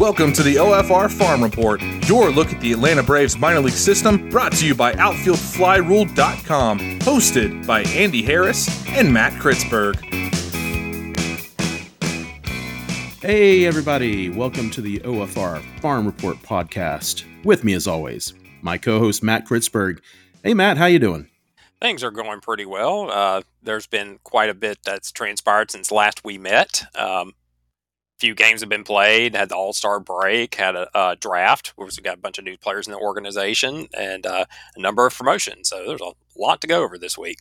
Welcome to the OFR Farm Report, your look at the Atlanta Braves minor league system, brought to you by OutfieldFlyRule.com, hosted by Andy Harris and Matt Chrietzberg. Hey, everybody, welcome to the OFR Farm Report podcast. With me, as always, my co-host Matt Chrietzberg. Hey, Matt, how you doing? Things are going pretty well. Uh, there's been quite a bit that's transpired since last we met. Um, few games have been played. Had the All Star break. Had a, a draft. Where we got a bunch of new players in the organization and uh, a number of promotions. So there's a lot to go over this week.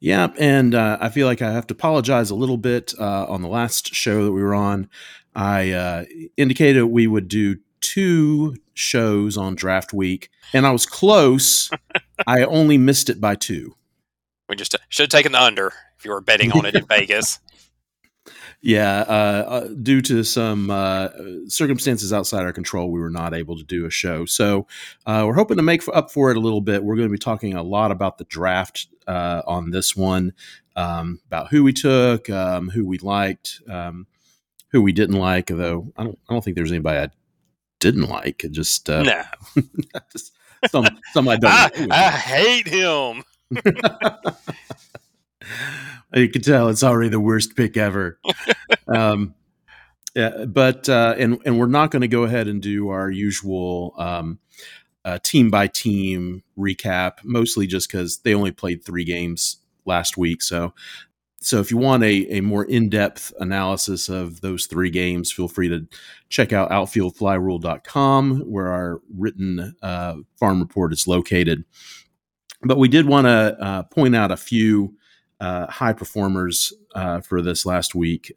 Yeah, and uh, I feel like I have to apologize a little bit uh, on the last show that we were on. I uh, indicated we would do two shows on draft week, and I was close. I only missed it by two. We just should have taken the under if you were betting on it in Vegas. Yeah, uh, uh, due to some uh, circumstances outside our control, we were not able to do a show. So uh, we're hoping to make up for it a little bit. We're going to be talking a lot about the draft uh, on this one, um, about who we took, um, who we liked, um, who we didn't like. Though I don't, I don't think there's anybody I didn't like. Just uh, no, just some some I don't. I, I hate him. You can tell it's already the worst pick ever. um, yeah, but uh, and and we're not going to go ahead and do our usual um, uh, team by team recap, mostly just because they only played three games last week. So, so if you want a, a more in depth analysis of those three games, feel free to check out outfieldflyrule.com, where our written uh, farm report is located. But we did want to uh, point out a few uh, high performers uh, for this last week.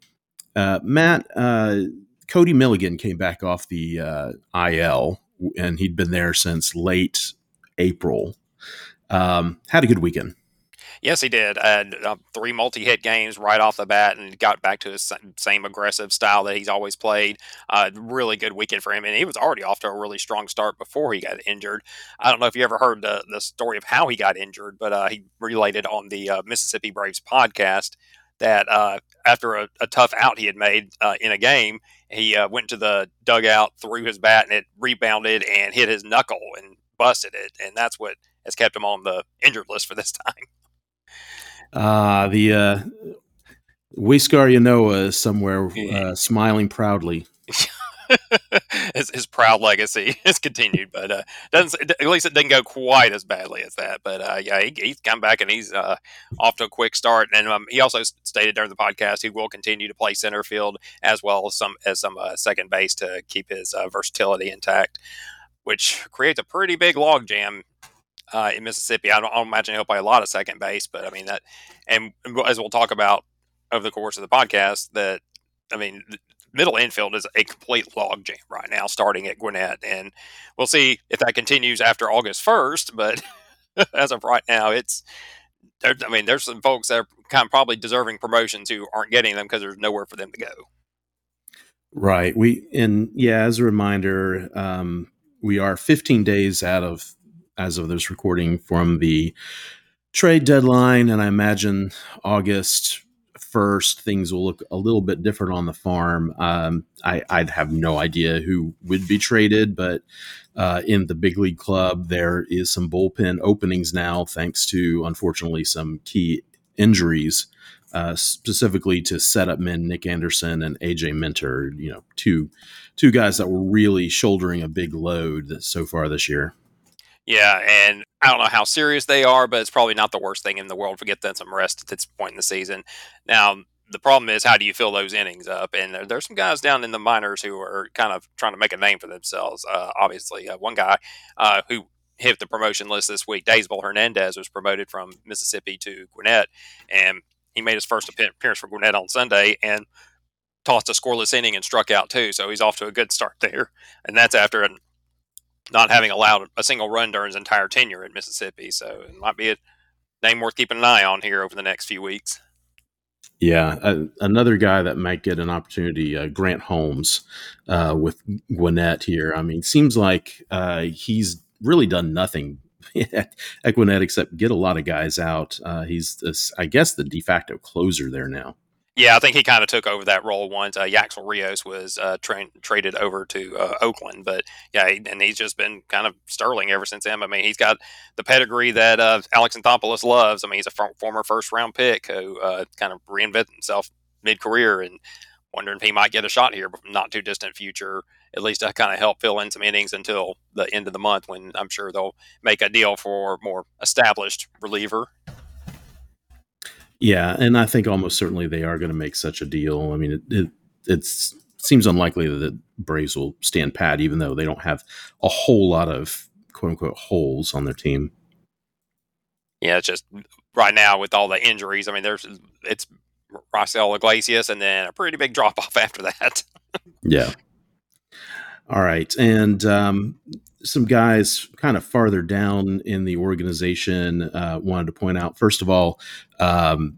Uh, Matt, uh, Cody Milligan came back off the uh, IL, and he'd been there since late April. Um, had a good weekend. Yes, he did. Uh, three multi-hit games right off the bat, and got back to his same aggressive style that he's always played. Uh, really good weekend for him, and he was already off to a really strong start before he got injured. I don't know if you ever heard the the story of how he got injured, but uh, he related on the uh, Mississippi Braves podcast that uh, after a, a, tough out he had made uh, in a game, he went to the dugout, threw his bat, and it rebounded and hit his knuckle and busted it, and that's what has kept him on the injured list for this time. Uh, the uh, Huascar Ynoa is somewhere uh, smiling proudly. his, his, proud legacy has continued, but uh, doesn't at least it didn't go quite as badly as that. But uh, yeah, he, he's come back and he's uh, off to a quick start. And um, he also stated during the podcast he will continue to play center field as well as some as some uh, second base to keep his uh, versatility intact, which creates a pretty big logjam uh, in Mississippi. I don't, I don't, imagine he'll play a lot of second base, but I mean that, and as we'll talk about over the course of the podcast, that I mean middle infield is a complete logjam right now, starting at Gwinnett, and we'll see if that continues after August first. But as of right now, it's I mean there's some folks that are kind of probably deserving promotions who aren't getting them because there's nowhere for them to go. Right. We and yeah, as a reminder, um, we are 15 days out of as of this recording from the trade deadline. And I imagine August 1st, things will look a little bit different on the farm. Um, I, would have no idea who would be traded, but uh, in the big league club, there is some bullpen openings now, thanks to unfortunately some key injuries. Uh, specifically to setup men Nick Anderson and AJ Minter, you know, two two guys that were really shouldering a big load so far this year. Yeah, and I don't know how serious they are, but it's probably not the worst thing in the world to get them some rest at this point in the season. Now, the problem is, how do you fill those innings up? And there's some guys down in the minors who are kind of trying to make a name for themselves. Uh, obviously, uh, one guy uh, who hit the promotion list this week, Daysbel Hernandez, was promoted from Mississippi to Gwinnett, and he made his first appearance for Gwinnett on Sunday and tossed a scoreless inning and struck out too. So he's off to a good start there, and that's after an not having allowed a single run during his entire tenure at Mississippi. So it might be a name worth keeping an eye on here over the next few weeks. Yeah, uh, another guy that might get an opportunity, uh, Grant Holmes, uh, with Gwinnett here. I mean, seems like uh, he's really done nothing at Gwinnett except get a lot of guys out. Uh, he's, this, I guess, the de facto closer there now. Yeah, I think he kind of took over that role once. Uh, Yacksel Rios was uh, tra- traded over to uh, Oakland, but yeah, and he's just been kind of sterling ever since then. I mean, he's got the pedigree that uh, Alex Anthopoulos loves. I mean, he's a f- former first round pick who uh, kind of reinvented himself mid career, and wondering if he might get a shot here, but not too distant future, at least to kind of help fill in some innings until the end of the month when I'm sure they'll make a deal for more established reliever. Yeah, and I think almost certainly they are going to make such a deal. I mean, it, it it's seems unlikely that Braves will stand pat, even though they don't have a whole lot of quote unquote holes on their team. Yeah, it's just right now with all the injuries. I mean, there's it's Raisel Iglesias and then a pretty big drop off after that. yeah. All right, and um, some guys kind of farther down in the organization uh, wanted to point out. First of all, um,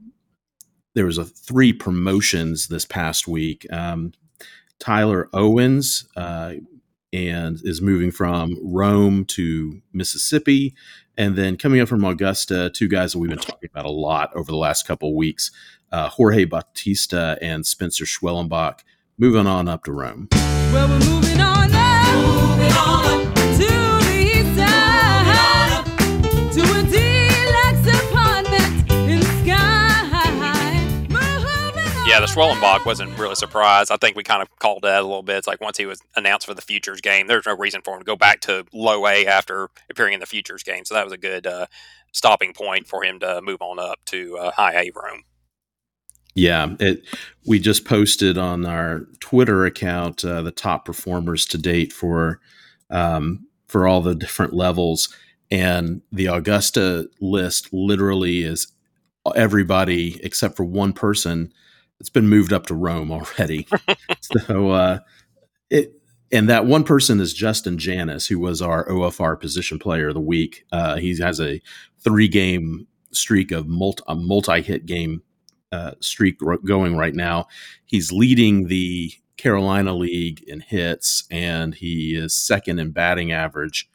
there was a three promotions this past week. Um, Tyler Owens uh, and is moving from Rome to Mississippi, and then coming up from Augusta, two guys that we've been talking about a lot over the last couple weeks: uh, Jorge Bautista and Spencer Schwellenbach, moving on up to Rome. Well, Schwellenbach wasn't really surprised. I think we kind of called that a little bit. It's like once he was announced for the Futures game, there's no reason for him to go back to low A after appearing in the Futures game. So that was a good uh, stopping point for him to move on up to uh, high A Rome. Yeah, it. We just posted on our Twitter account uh, the top performers to date for um, for all the different levels, and the Augusta list literally is everybody except for one person it's been moved up to Rome already. so uh, it and that one person is Justin Janas, who was our OFR position player of the week. Uh, he has a three game streak of multi a multi hit game uh, streak going right now. He's leading the Carolina League in hits, and he is second in batting average.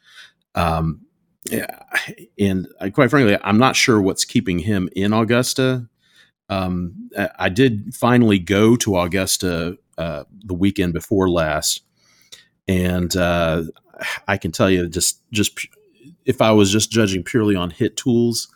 Um, yeah, and quite frankly, I'm not sure what's keeping him in Augusta um, I did finally go to Augusta uh, the weekend before last, and uh, I can tell you just just if I was just judging purely on hit tools,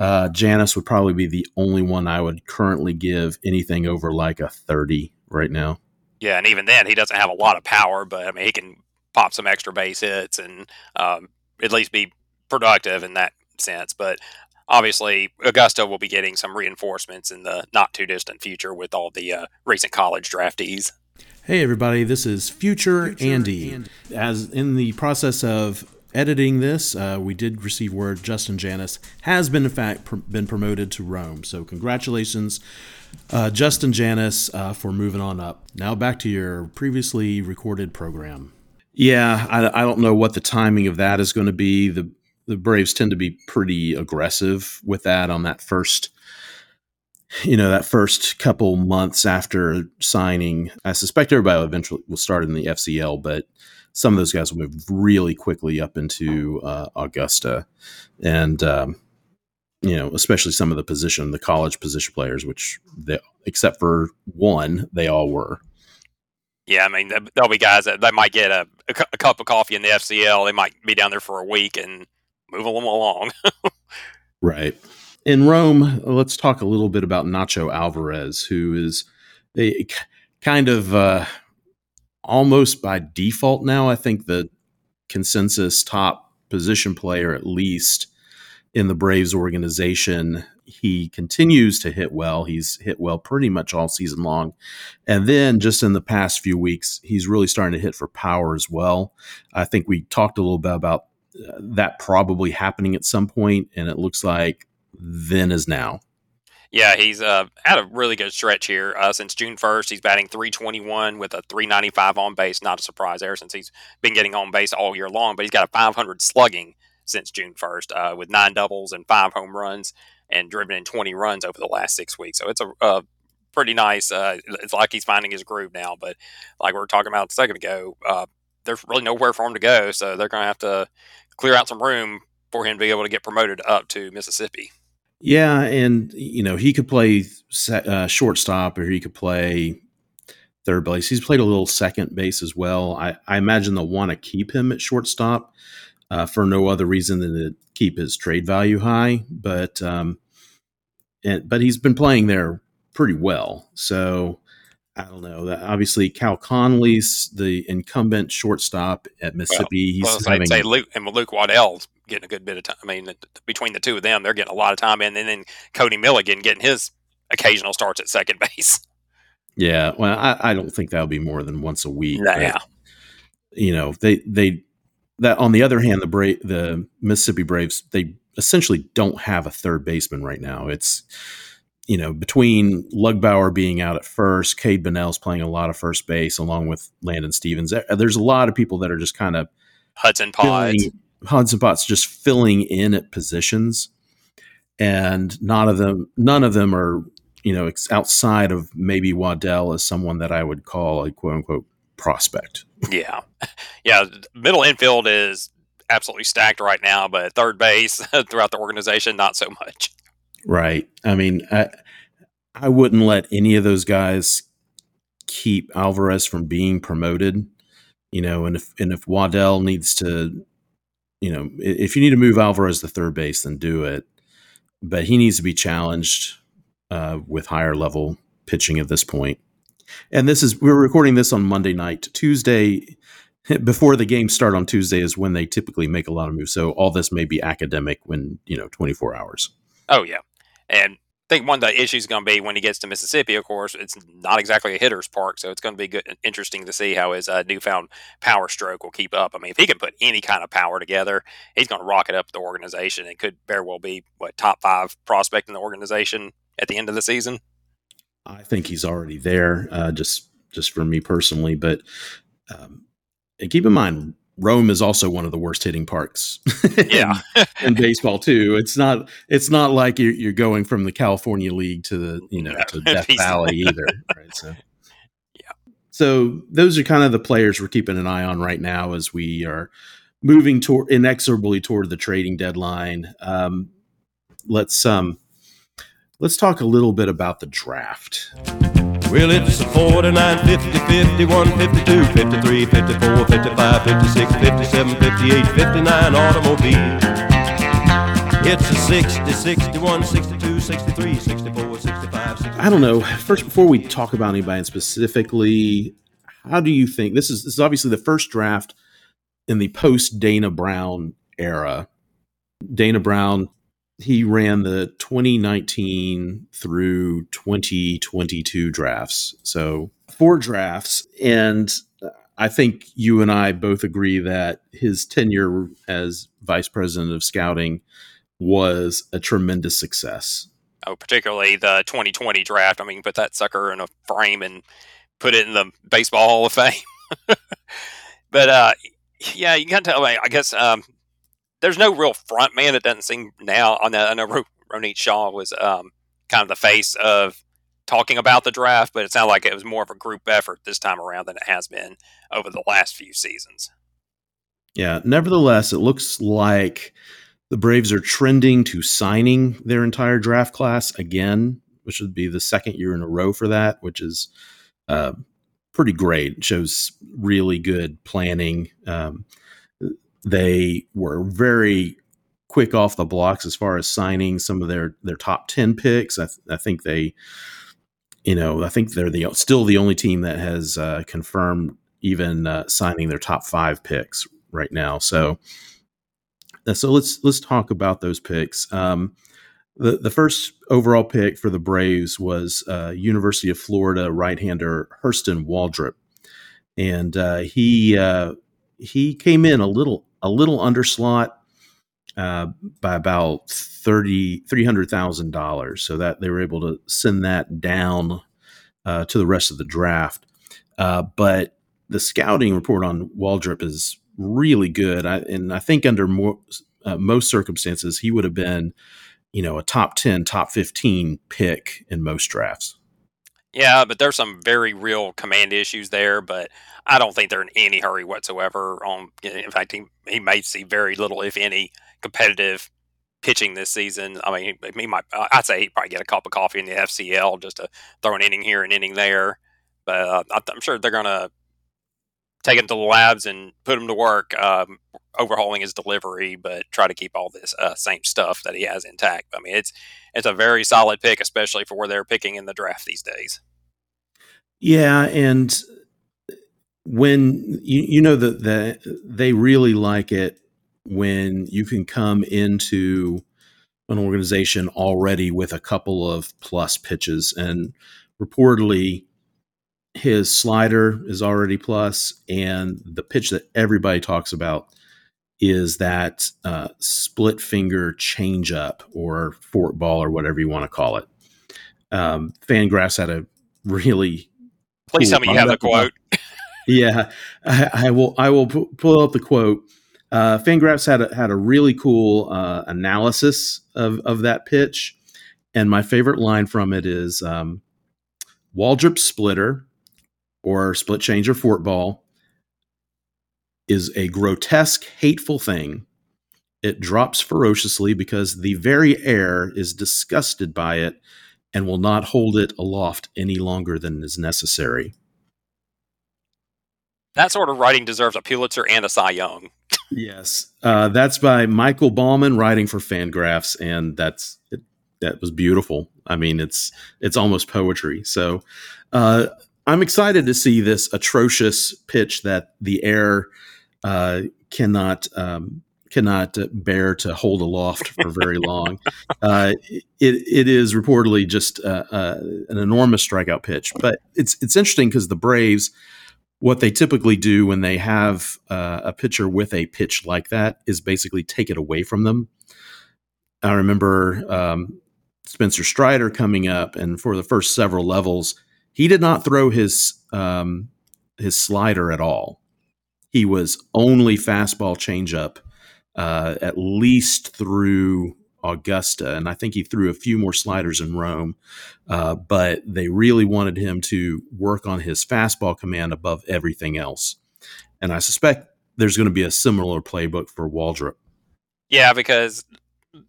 uh, Janas would probably be the only one I would currently give anything over like a thirty right now. Yeah, and even then, he doesn't have a lot of power, but I mean, he can pop some extra base hits and um, at least be productive in that sense. But obviously Augusta will be getting some reinforcements in the not too distant future with all the uh, recent college draftees. Hey everybody, this is Future, Future Andy. Andy. As in the process of editing this, uh, we did receive word Justin Janas has been in fact pr- been promoted to Rome. So congratulations, uh, Justin Janas, uh, for moving on up. Now back to your previously recorded program. Yeah, I, I don't know what the timing of that is going to be. The the Braves tend to be pretty aggressive with that on that first you know that first couple months after signing. I suspect everybody will eventually will start in the fcl but some of those guys will move really quickly up into uh, augusta. And um, you know especially some of the position the college position players which they, except for one they all were. Yeah, I mean, there'll be guys that they might get a, a, cup of coffee in the FCL. They might be down there for a week and move them along. right. In Rome, let's talk a little bit about Nacho Alvarez, who is a kind of uh, almost by default now, I think the consensus top position player, at least in the Braves organization. He continues to hit well. He's hit well pretty much all season long. And then just in the past few weeks, he's really starting to hit for power as well. I think we talked a little bit about that probably happening at some point, and it looks like then is now. Yeah, he's uh, had a really good stretch here uh, since June 1st. He's batting 321 with a 395 on base. Not a surprise there since he's been getting on base all year long, but he's got a 500 slugging since June 1st uh, with nine doubles and five home runs and driven in 20 runs over the last six weeks. So it's a, a pretty nice. Uh, it's like he's finding his groove now. But like we were talking about a second ago, uh, there's really nowhere for him to go. So they're going to have to clear out some room for him to be able to get promoted up to Mississippi. Yeah, and you know he could play uh, shortstop or he could play third base. He's played a little second base as well. I, I imagine they'll want to keep him at shortstop uh, for no other reason than to keep his trade value high. But um, and, but he's been playing there pretty well. So I don't know. That obviously Cal Conley's the incumbent shortstop at Mississippi. Well, he's well, having say Luke and Luke Waddell's getting a good bit of time. I mean, between the two of them, they're getting a lot of time in, and then Cody Milligan getting his occasional starts at second base. Yeah, well, I, I don't think that'll be more than once a week. Nah, yeah, you know, they they that on the other hand, the Bra- the Mississippi Braves they essentially don't have a third baseman right now. It's you know, between Lugbauer being out at first, Cade Bunnell's playing a lot of first base along with Landon Stephens. There's a lot of people that are just kind of Hudson Potts. Hudson Potts just filling in at positions. And none of them, none of them are, you know, outside of maybe Waddell as someone that I would call a quote unquote prospect. Yeah. Yeah. Middle infield is absolutely stacked right now, but third base throughout the organization, not so much. Right. I mean, I, I wouldn't let any of those guys keep Alvarez from being promoted. You know, and if and if Waddell needs to, you know, if you need to move Alvarez to third base, then do it. But he needs to be challenged uh, with higher level pitching at this point. And this is we're recording this on Monday night. Tuesday before the games start on Tuesday is when they typically make a lot of moves. So all this may be academic when, you know, 24 hours. Oh yeah. And I think one of the issues is going to be when he gets to Mississippi. Of course, it's not exactly a hitter's park, so it's going to be good, interesting to see how his uh, newfound power stroke will keep up. I mean, if he can put any kind of power together, he's going to rocket up the organization and could very well be what top five prospect in the organization at the end of the season. I think he's already there, uh, just just for me personally. But um, and keep in mind, Rome is also one of the worst hitting parks. yeah, in, baseball too. It's not. It's not like you're, you're going from the California League to the you know to Death Valley either. Right. So yeah. So those are kind of the players we're keeping an eye on right now as we are moving toward inexorably toward the trading deadline. Um, let's um let's talk a little bit about the draft. Well, it's a 49, 50, 51, 52, 53, 54, 55, 56, 57, 58, 59 automobile. It's a 60, 61, 62, 63, 64, 65, 65. I don't know. First, before we talk about anybody specifically, how do you think this is? This is obviously the first draft in the post Dana Brown era. Dana Brown he ran the 2019 through 2022 drafts. So four drafts. And I think you and I both agree that his tenure as vice president of scouting was a tremendous success. Oh, particularly the 2020 draft. I mean, put that sucker in a frame and put it in the Baseball Hall of Fame. but uh, yeah, you can tell. I guess um, there's no real front man. It doesn't seem now. I know, I know Ronit Shah was um, kind of the face of talking about the draft, but it sounded like it was more of a group effort this time around than it has been over the last few seasons. Yeah. Nevertheless, it looks like the Braves are trending to signing their entire draft class again, which would be the second year in a row for that, which is uh, pretty great. It shows really good planning. Um, they were very quick off the blocks as far as signing some of their their top 10 picks. I, th- I think they you know, I think they're the still the only team that has uh, confirmed even uh, signing their top 5 picks right now. So uh, so let's let's talk about those picks. Um, the the first overall pick for the Braves was uh, University of Florida right-hander Hurston Waldrep, and uh, he uh, he came in a little a little underslot uh, by about thirty three hundred thousand dollars, so that they were able to send that down uh, to the rest of the draft. Uh, but the scouting report on Waldrep is really good, I, and I think under more, uh, most circumstances he would have been, you know, a top ten, top fifteen pick in most drafts. Yeah, but there's some very real command issues there, but I don't think they're in any hurry whatsoever. On, in fact, he, he may see very little, if any, competitive pitching this season. I mean, he, he might. I'd say he'd probably get a cup of coffee in the FCL just to throw an inning here and inning there. But uh, I'm sure they're to take him to the labs and put him to work, um, overhauling his delivery, but try to keep all this uh, same stuff that he has intact. I mean, it's it's a very solid pick, especially for where they're picking in the draft these days. Yeah, and when you you know that the, they really like it when you can come into an organization already with a couple of plus pitches and reportedly his slider is already plus, and the pitch that everybody talks about is that uh, split finger changeup or fork ball or whatever you want to call it. Um, Fangraphs had a really. Please cool tell me you have the quote. yeah, I, I, will. I will pull up the quote. Uh, Fangraphs had a, had a really cool uh, analysis of of that pitch, and my favorite line from it is um, Waldrep splitter or split change or fork ball is a grotesque, hateful thing. It drops ferociously because the very air is disgusted by it and will not hold it aloft any longer than is necessary. That sort of writing deserves a Pulitzer and a Cy Young. yes, uh, that's by Michael Bauman, writing for Fangraphs, and that's it, that was beautiful. I mean, it's it's almost poetry. So, uh, I'm excited to see this atrocious pitch that the air uh, cannot um, cannot bear to hold aloft for very long. uh, it it is reportedly just uh, uh, an enormous strikeout pitch, but it's it's interesting because the Braves. What they typically do when they have uh, a pitcher with a pitch like that is basically take it away from them. I remember um, Spencer Strider coming up, and for the first several levels, he did not throw his um, his slider at all. He was only fastball changeup, uh, at least through Augusta, and I think he threw a few more sliders in Rome. Uh, but they really wanted him to work on his fastball command above everything else, and I suspect there's going to be a similar playbook for Waldrep. Yeah, because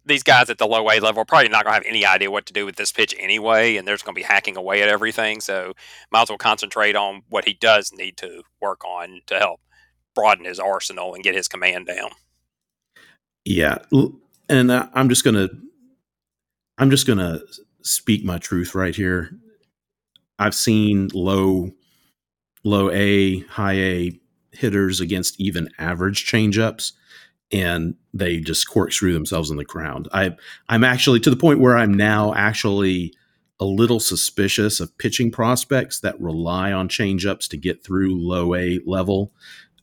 these guys at the low A level are probably not going to have any idea what to do with this pitch anyway, and they're just going to be hacking away at everything. So, might as well concentrate on what he does need to work on to help broaden his arsenal and get his command down. Yeah, and I'm just gonna, I'm just gonna speak my truth right here. I've seen low, low A, high A hitters against even average changeups and they just corkscrew themselves in the ground. I I'm actually to the point where I'm now actually a little suspicious of pitching prospects that rely on changeups to get through low A level,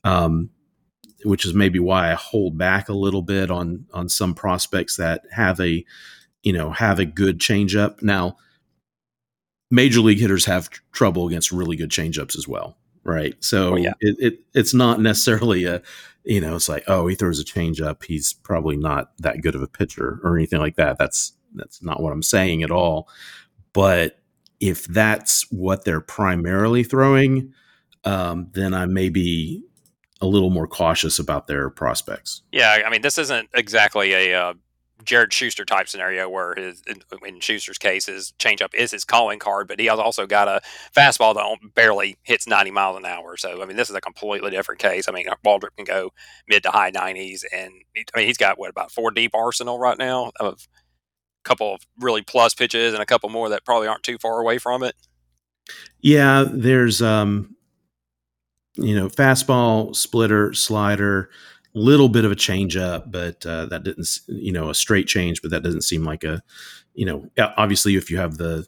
um, which is maybe why I hold back a little bit on on some prospects that have a you know have a good changeup. Now, major league hitters have tr- trouble against really good changeups as well, right? So oh, yeah. it, it it's not necessarily a you know, it's like, oh, he throws a changeup. He's probably not that good of a pitcher or anything like that. That's that's not what I'm saying at all. But if that's what they're primarily throwing, um, then I may be a little more cautious about their prospects. Yeah, I mean, this isn't exactly a uh, Jared Shuster type scenario where his in Shuster's case his changeup is his calling card, but he has also got a fastball that barely hits 90 miles an hour. So I mean, this is a completely different case. I mean, Waldrep can go mid to high 90s, and I mean he's got what about four deep arsenal right now of a couple of really plus pitches and a couple more that probably aren't too far away from it. Yeah, there's um, you know, fastball, splitter, slider little bit of a change up, but uh, that didn't, you know, a straight change, but that doesn't seem like a, you know, obviously if you have the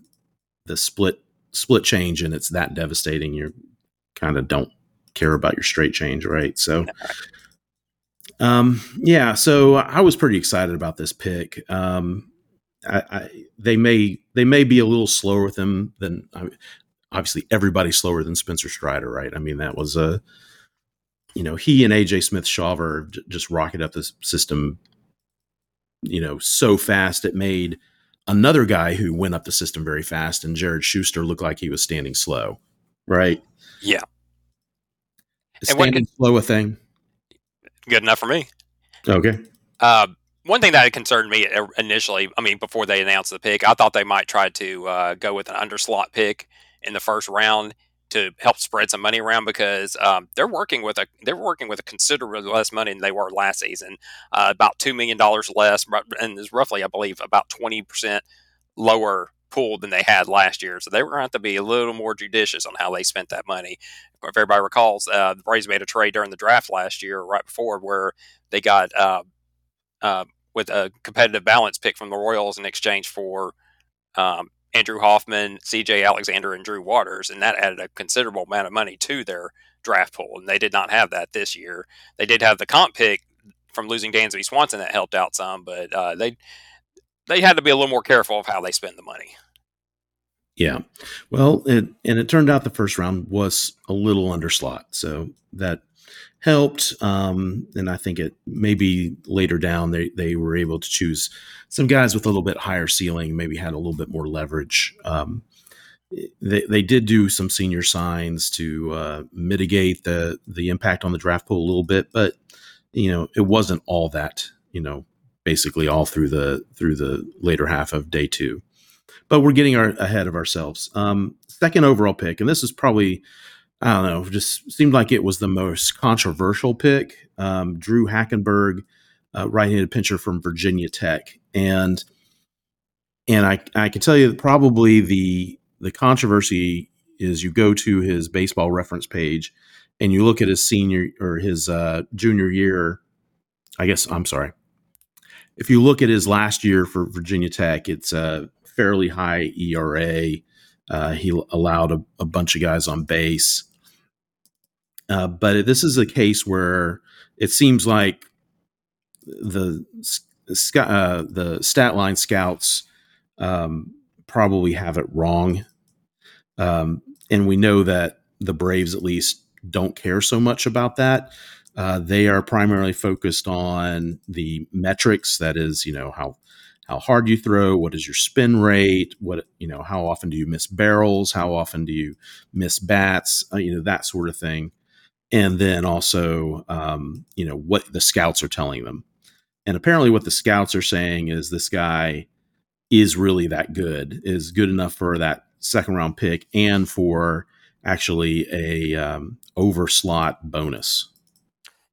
the split split change and it's that devastating, you kind of don't care about your straight change, right? So, um, yeah, so I was pretty excited about this pick. Um, I, I, they may they may be a little slower with him than obviously everybody's slower than Spencer Strider, right? I mean that was a you know, he and AJ Smith Shawver j- just rocket up the system, you know, so fast it made another guy who went up the system very fast and Jared Shuster looked like he was standing slow, right? Yeah. Is standing slow a thing? Good enough for me. Okay. Uh, one thing that concerned me initially, I mean, before they announced the pick, I thought they might try to uh, go with an underslot pick in the first round to help spread some money around because um, they're working with a they're working with a considerably less money than they were last season, uh, about two million dollars less, and is roughly, I believe, about twenty percent lower pool than they had last year. So they were going to have to be a little more judicious on how they spent that money. If everybody recalls, uh, the Braves made a trade during the draft last year, right before, where they got uh, uh, with a competitive balance pick from the Royals in exchange for um, Andrew Hoffman, C.J. Alexander, and Drew Waters, and that added a considerable amount of money to their draft pool. And they did not have that this year. They did have the comp pick from losing Dansby Swanson that helped out some, but uh, they they had to be a little more careful of how they spend the money. Yeah, well, it, and it turned out the first round was a little underslot, so that helped. Um, and I think it maybe later down they they were able to choose some guys with a little bit higher ceiling, maybe had a little bit more leverage. Um, they, they did do some senior signs to uh, mitigate the the impact on the draft pool a little bit, but you know it wasn't all that you know basically all through the through the later half of day two. But we're getting our, ahead of ourselves. Um, second overall pick, and this is probably I don't know, just seemed like it was the most controversial pick. Um, Drew Hackenberg, uh, right-handed pitcher from Virginia Tech, and and I I can tell you that probably the the controversy is you go to his baseball reference page and you look at his senior or his uh, junior year. I guess I'm sorry. If you look at his last year for Virginia Tech, it's a fairly high ERA. Uh, he allowed a, a, bunch of guys on base. Uh, but this is a case where it seems like the uh, the stat line scouts um, probably have it wrong, um, and we know that the Braves at least don't care so much about that. Uh, they are primarily focused on the metrics, that is, you know how how hard you throw, what is your spin rate, what you know, how often do you miss barrels, how often do you miss bats, uh, you know that sort of thing. And then also um, you know what the scouts are telling them. And apparently what the scouts are saying is this guy is really that good is good enough for that second round pick and for actually a um, over slot bonus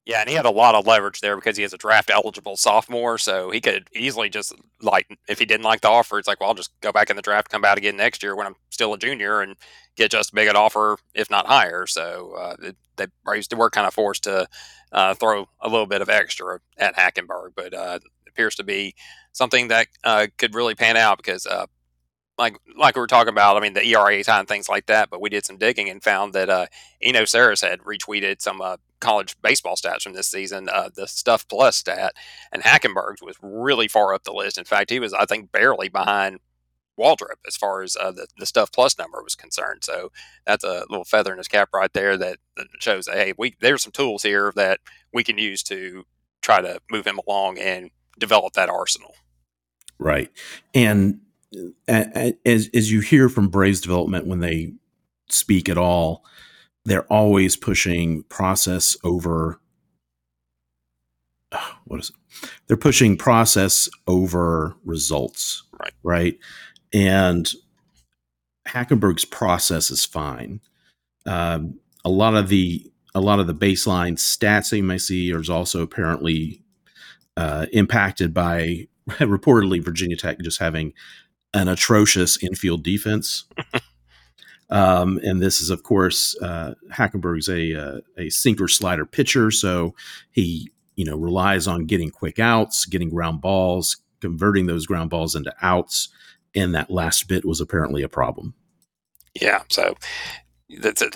yeah, and he had a lot of leverage there because he is a draft eligible sophomore, so he could easily just like if he didn't like the offer, it's like, well, I'll just go back in the draft, come out again next year when I'm still a junior, and get just as big an offer, if not higher. So uh, they Braves were kind of forced to uh, throw a little bit of extra at Hackenberg, but uh, appears to be something that uh, could really pan out because uh, like like we were talking about, I mean the ERA time things like that. But we did some digging and found that uh, Eno Sarris had retweeted some uh, college baseball stats from this season, uh, the Stuff Plus stat, and Hackenberg's was really far up the list. In fact, he was I think barely behind Waldrep as far as uh, the, the Stuff Plus number was concerned. So that's a little feather in his cap right there that, that shows hey, we there's some tools here that we can use to try to move him along and develop that arsenal. Right, and as as you hear from Braves development when they speak at all, they're always pushing process over what is it? They're pushing process over results. Right. Right. And Hackenberg's process is fine. Um, a lot of the a lot of the baseline stats that you may see is also apparently uh, impacted by reportedly Virginia Tech just having an atrocious infield defense. um, and this is, of course, uh, Hackenberg's a, uh, a sinker slider pitcher, so he you know relies on getting quick outs, getting ground balls, converting those ground balls into outs, and that last bit was apparently a problem. Yeah, so that's it.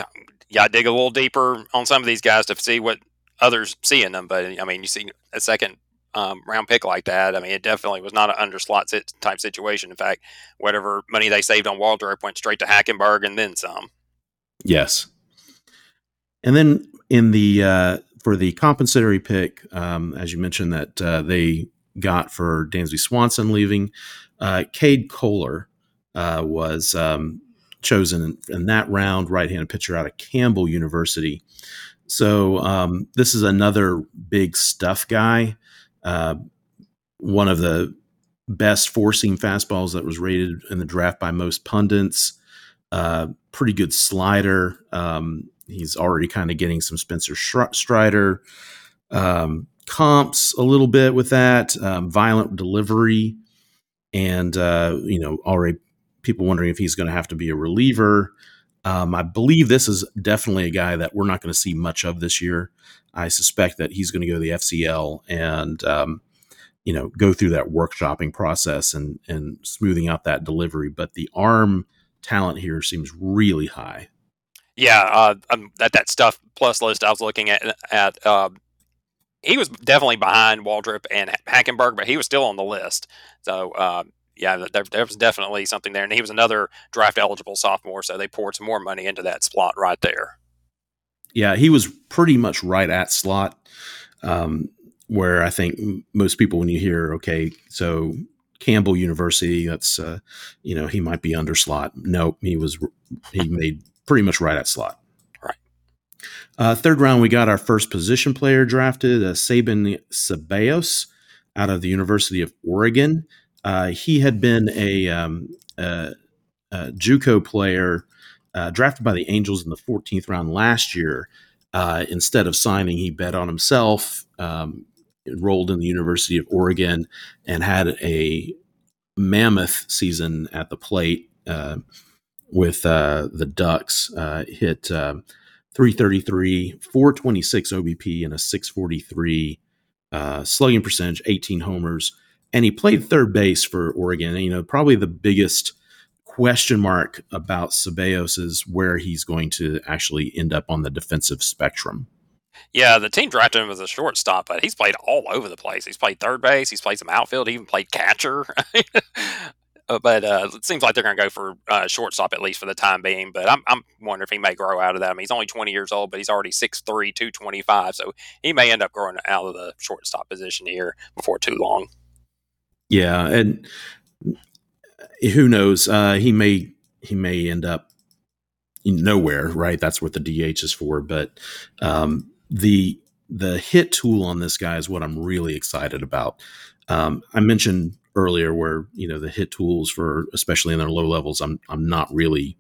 You got dig a little deeper on some of these guys to see what others see in them. But I mean, you see a second um, round pick like that. I mean, it definitely was not an underslot type situation. In fact, whatever money they saved on Waldrep went straight to Hackenberg and then some. Yes. And then in the uh, for the compensatory pick, um, as you mentioned that uh, they got for Dansby Swanson leaving, uh, Cade Kuehler uh, was um, chosen in, in, that round, right-handed pitcher out of Campbell University. So um, this is another big stuff guy. Uh, one of the best four seam fastballs that was rated in the draft by most pundits. Uh, pretty good slider. Um, he's already kind of getting some Spencer Strider um, comps a little bit with that. Um, violent delivery, and uh, you know already people wondering if he's going to have to be a reliever. Um, I believe this is definitely a guy that we're not going to see much of this year. I suspect that he's going to go to the FCL and um, you know go through that workshopping process and and smoothing out that delivery. But the arm talent here seems really high. Yeah, uh, um, that that stuff plus list I was looking at at uh, he was definitely behind Waldrep and Hackenberg, but he was still on the list. So uh, yeah, there, there, was definitely something there, and he was another draft eligible sophomore, so they poured some more money into that slot right there. Yeah, he was pretty much right at slot. Um, where I think most people, when you hear, okay, so Campbell University, that's, uh, you know, he might be under slot. Nope, he was, he made pretty much right at slot. Right. Uh, third round, we got our first position player drafted, uh, Sabin Ceballos out of the University of Oregon. Uh, he had been a, um, a, a JUCO player uh, drafted by the Angels in the 14th round last year. Uh, instead of signing, he bet on himself, um, enrolled in the University of Oregon and had a mammoth season at the plate uh, with uh, the Ducks. Uh, hit uh, 333, 426 OBP, and a 643 uh, slugging percentage, 18 homers. And he played third base for Oregon. And, you know, probably the biggest question mark about Ceballos is where he's going to actually end up on the defensive spectrum. Yeah, the team drafted him as a shortstop, but he's played all over the place. He's played third base, he's played some outfield, he even played catcher. Uh, but uh, it seems like they're going to go for uh, shortstop at least for the time being. But I'm, I'm wondering if he may grow out of that. I mean, he's only 20 years old, but he's already 6'3", 225. So he may end up growing out of the shortstop position here before too long. Yeah, and who knows? Uh, he may he may end up nowhere. Right, that's what the DH is for. But um, the the hit tool on this guy is what I'm really excited about. Um, I mentioned earlier where you know the hit tools for especially in their low levels I'm I'm not really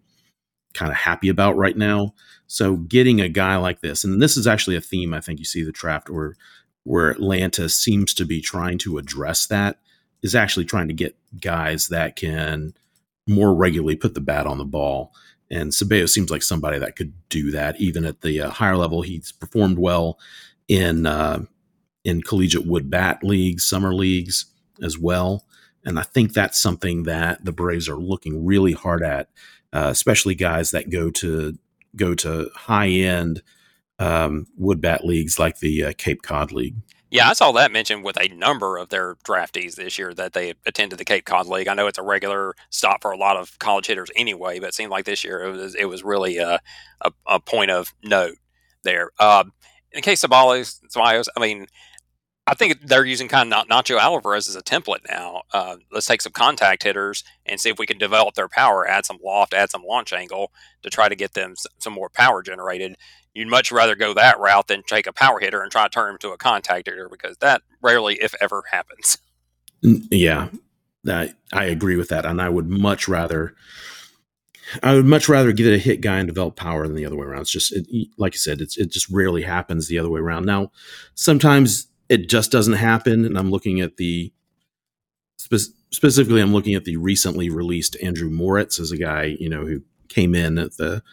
kind of happy about right now. So getting a guy like this, and this is actually a theme I think you see the draft where where Atlanta seems to be trying to address that is actually trying to get guys that can more regularly put the bat on the ball. And Ceballos seems like somebody that could do that, even at the uh, higher level. He's performed well in uh, in collegiate wood bat leagues, summer leagues as well. And I think that's something that the Braves are looking really hard at, uh, especially guys that go to go to high end um, wood bat leagues like the uh, Cape Cod League. Yeah, I saw that mentioned with a number of their draftees this year that they attended the Cape Cod League. I know it's a regular stop for a lot of college hitters anyway, but it seemed like this year it was it was really a, a, a point of note there. Uh, in case of Ceballos, I mean, I think they're using kind of Nacho Alvarez as a template now. Uh, let's take some contact hitters and see if we can develop their power, add some loft, add some launch angle to try to get them some more power generated. You'd much rather go that route than take a power hitter and try to turn him to a contact hitter because that rarely, if ever, happens. Yeah, I, I agree with that, and I would much rather. I would much rather get a hit guy and develop power than the other way around. It's just it, like I said, it just rarely happens the other way around. Now, sometimes it just doesn't happen. And I'm looking at the spe- specifically, I'm looking at the recently released Andrew Moritz as a guy, you know, who came in at the,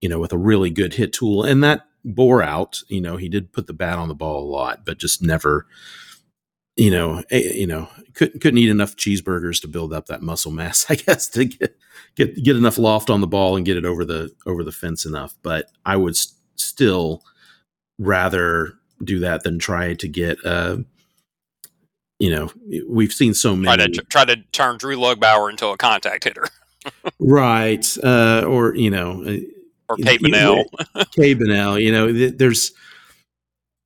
you know, with a really good hit tool, and that bore out. You know, he did put the bat on the ball a lot, but just never, you know, a, you know, couldn't couldn't eat enough cheeseburgers to build up that muscle mass, I guess, to get get get enough loft on the ball and get it over the over the fence enough. But I would st- still rather do that than try to get uh you know we've seen so many try to, try to turn Drew Lugbauer into a contact hitter right uh or you know uh, or Cade Bunnell you know there's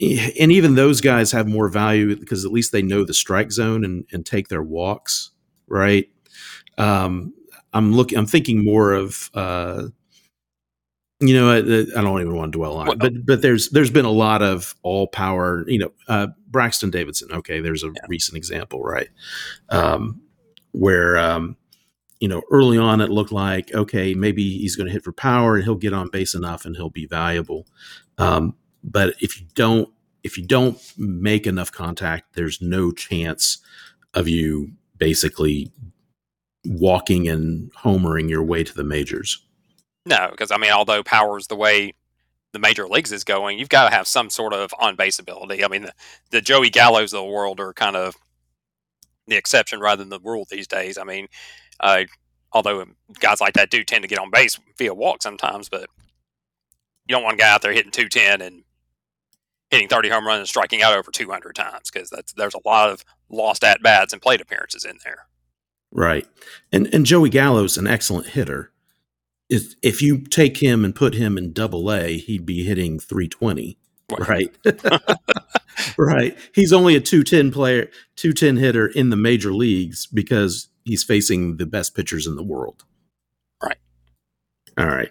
and even those guys have more value because at least they know the strike zone and, and take their walks right um i'm looking i'm thinking more of uh you know, I, I, don't even want to dwell on it, but but there's there's been a lot of all power. You know, uh, Braxton Davidson. Okay, there's a yeah. recent example, right? Um, where um, you know early on it looked like okay, maybe he's going to hit for power and he'll get on base enough and he'll be valuable. Um, but if you don't if you don't make enough contact, there's no chance of you basically walking and homering your way to the majors. No, because I mean, although power's the way the major leagues is going, you've got to have some sort of on base ability. I mean, the, the Joey Gallos of the world are kind of the exception rather than the rule these days. I mean, uh, although guys like that do tend to get on base via walk sometimes, but you don't want a guy out there hitting 210 and hitting 30 home runs and striking out over 200 times because that's there's a lot of lost at bats and plate appearances in there. Right, and and Joey Gallo's an excellent hitter. If if you take him and put him in Double A, he'd be hitting 320. Right, right. He's only a 210 player, 210 hitter in the major leagues because he's facing the best pitchers in the world. Right. All right.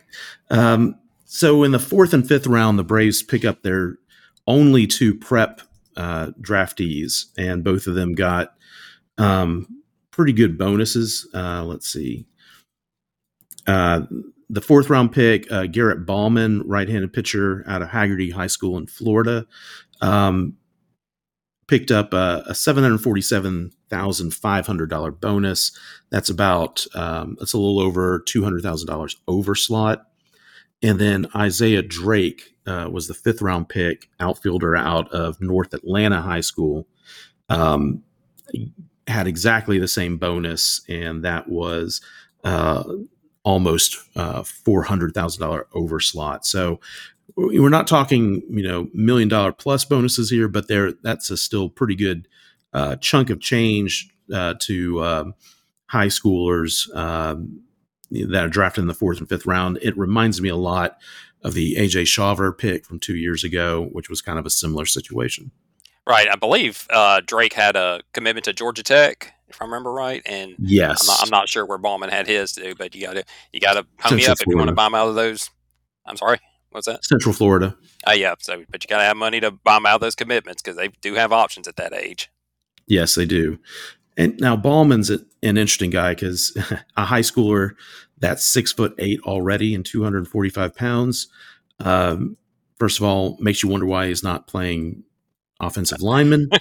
Um, so in the fourth and fifth round, the Braves pick up their only two prep uh, draftees, and both of them got um, pretty good bonuses. Uh, let's see. Uh, the fourth round pick, uh, Garrett Baumann, right handed pitcher out of Hagerty High School in Florida, um, picked up a, a $747,500 bonus. That's about, um, that's a little over $200,000 over slot. And then Isaiah Drake uh, was the fifth round pick, outfielder out of North Atlanta High School. Um, had exactly the same bonus, and that was uh, almost uh, four hundred thousand dollar over slot. So we're not talking, you know, million dollar plus bonuses here, but there that's a still pretty good uh, chunk of change uh, to um, high schoolers um, that are drafted in the fourth and fifth round. It reminds me a lot of the AJ Shawver pick from two years ago, which was kind of a similar situation. Right. I believe uh, Drake had a commitment to Georgia Tech, if I remember right. And yes, I'm not, I'm not sure where Baumann had his to, but you got to you got to hum me up if you want to buy him out of those. I'm sorry. What's that? Central Florida. Oh yeah. So, but you got to have money to buy them out those commitments because they do have options at that age. Yes, they do. And now Baumann's an interesting guy because a high schooler that's six foot eight already and 245 pounds. Um, first of all, makes you wonder why he's not playing offensive lineman.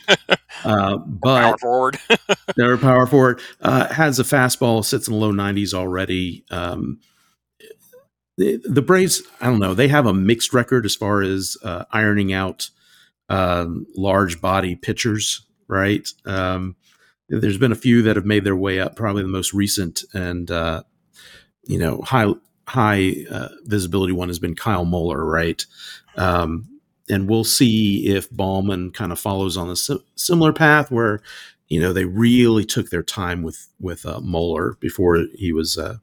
Uh, but power forward. they're power forward. Uh, has a fastball, sits in the low 90s already. Um, the, the, Braves, I don't know, they have a mixed record as far as uh, ironing out um, large body pitchers, right? Um, there's been a few that have made their way up. Probably the most recent and uh, you know high high uh, visibility one has been Kyle Muller, right? Um, and we'll see if Baumann kind of follows on a si- similar path where you know they really took their time with with uh, before he was uh,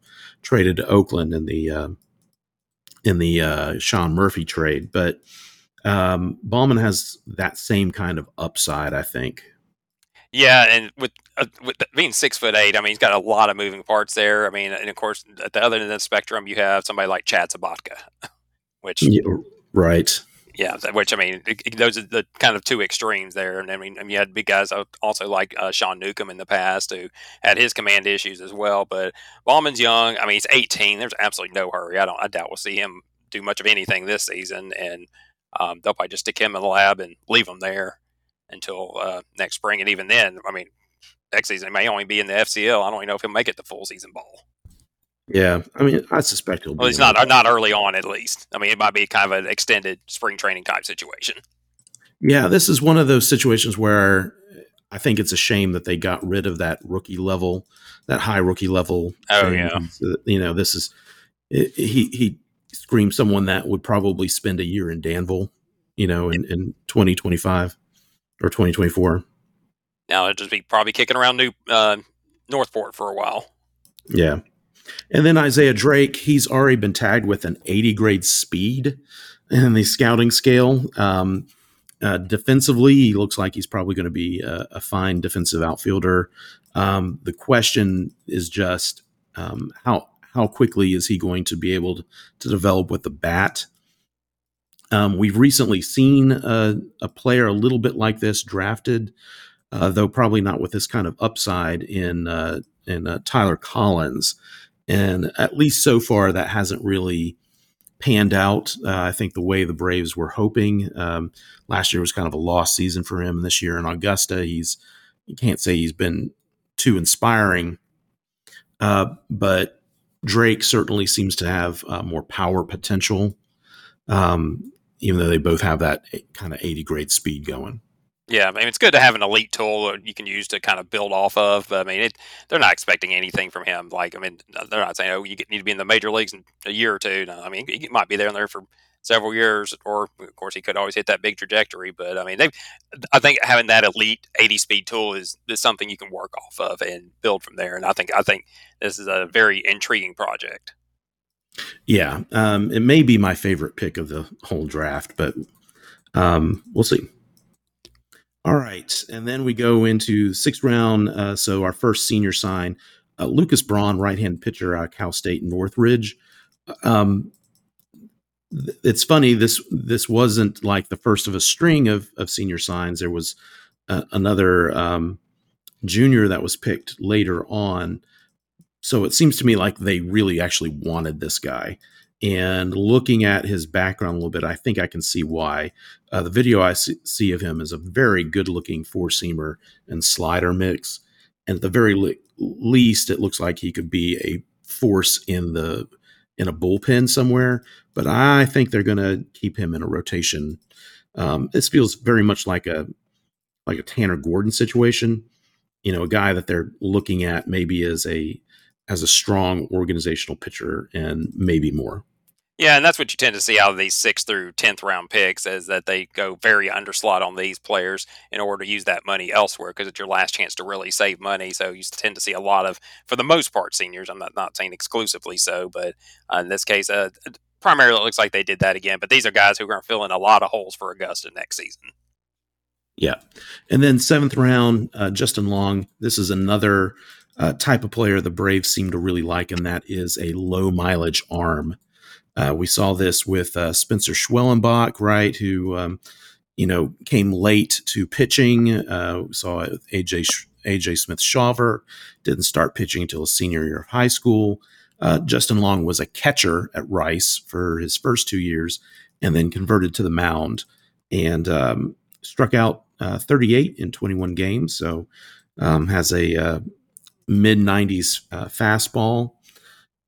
traded to Oakland in the uh, in the uh, Sean Murphy trade. But um, Baumann has that same kind of upside, I think. Yeah, and with uh, with being six foot eight, I mean he's got a lot of moving parts there. I mean, and of course at the other end of the spectrum, you have somebody like Chad Sobotka, which yeah, right yeah, which I mean, those are the kind of two extremes there. And I mean, you had big guys also like uh, Sean Newcomb in the past who had his command issues as well. But Baumann's young. I mean, he's 18. There's absolutely no hurry. I don't. I doubt we'll see him do much of anything this season, and um, they'll probably just stick him in the lab and leave him there until uh, next spring. And even then, I mean, next season he may only be in the FCL. I don't even know if he'll make it the full season ball. Yeah, I mean, I suspect he'll. Well, he's not not early on, at least. I mean, it might be kind of an extended spring training type situation. Yeah, this is one of those situations where I think it's a shame that they got rid of that rookie level, that high rookie level. Oh thing. yeah, you know, this is he he screams someone that would probably spend a year in Danville, you know, in in twenty twenty five or twenty twenty four. Now it'll just be probably kicking around New uh, North Port for a while. Yeah. And then Isaiah Drake, he's already been tagged with an 80 grade speed in the scouting scale. Um, uh, defensively, he looks like he's probably going to be a, a, fine defensive outfielder. Um, the question is just um, how how quickly is he going to be able to, to develop with the bat? Um, we've recently seen a, a, player a little bit like this drafted, uh, though probably not with this kind of upside in uh, in uh, Tyler Collins. And at least so far, that hasn't really panned out. Uh, I think the way the Braves were hoping. Um, last year was kind of a lost season for him. And this year in Augusta, he's you can't say he's been too inspiring. Uh, but Drake certainly seems to have uh, more power potential, um, even though they both have that kind of 80 grade speed going. Yeah, I mean it's good to have an elite tool that you can use to kind of build off of. But I mean, it, they're not expecting anything from him. Like, I mean, they're not saying, "Oh, you need to be in the major leagues in a year or two. No, I mean, he might be there and there for several years, or of course, he could always hit that big trajectory. But I mean, they, I think having that elite 80 speed tool is, is something you can work off of and build from there. And I think I think this is a very intriguing project. Yeah, um, it may be my favorite pick of the whole draft, but um, we'll see. All right, and then we go into sixth round. Uh, so our first senior sign, uh, Lucas Braun, right-hand pitcher, uh, Cal State Northridge. Um, th- it's funny this this wasn't like the first of a string of of senior signs. There was uh, another um, junior that was picked later on. So it seems to me like they really actually wanted this guy. And looking at his background a little bit, I think I can see why. Uh, the video I see of him is a very good looking four seamer and slider mix. And at the very le- least, it looks like he could be a force in the in a bullpen somewhere. But I think they're going to keep him in a rotation. Um, this feels very much like a like a Tanner Gordon situation. You know, a guy that they're looking at maybe as a as a strong organizational pitcher and maybe more. Yeah, and that's what you tend to see out of these sixth through tenth round picks is that they go very underslot on these players in order to use that money elsewhere because it's your last chance to really save money. So you tend to see a lot of, for the most part, seniors. I'm not not saying exclusively so, but uh, in this case, uh, primarily it looks like they did that again. But these are guys who are going to fill in a lot of holes for Augusta next season. Yeah, and then seventh round, uh, Justin Long. This is another uh, type of player the Braves seem to really like, and that is a low mileage arm. Uh, we saw this with uh, Spencer Schwellenbach, right, who um, you know came late to pitching. Uh, we saw AJ AJ Smith Shawver didn't start pitching until his senior year of high school. Uh, Justin Long was a catcher at Rice for his first two years, and then converted to the mound and um, struck out uh, 38 in 21 games. So um, has a uh, mid 90s fastball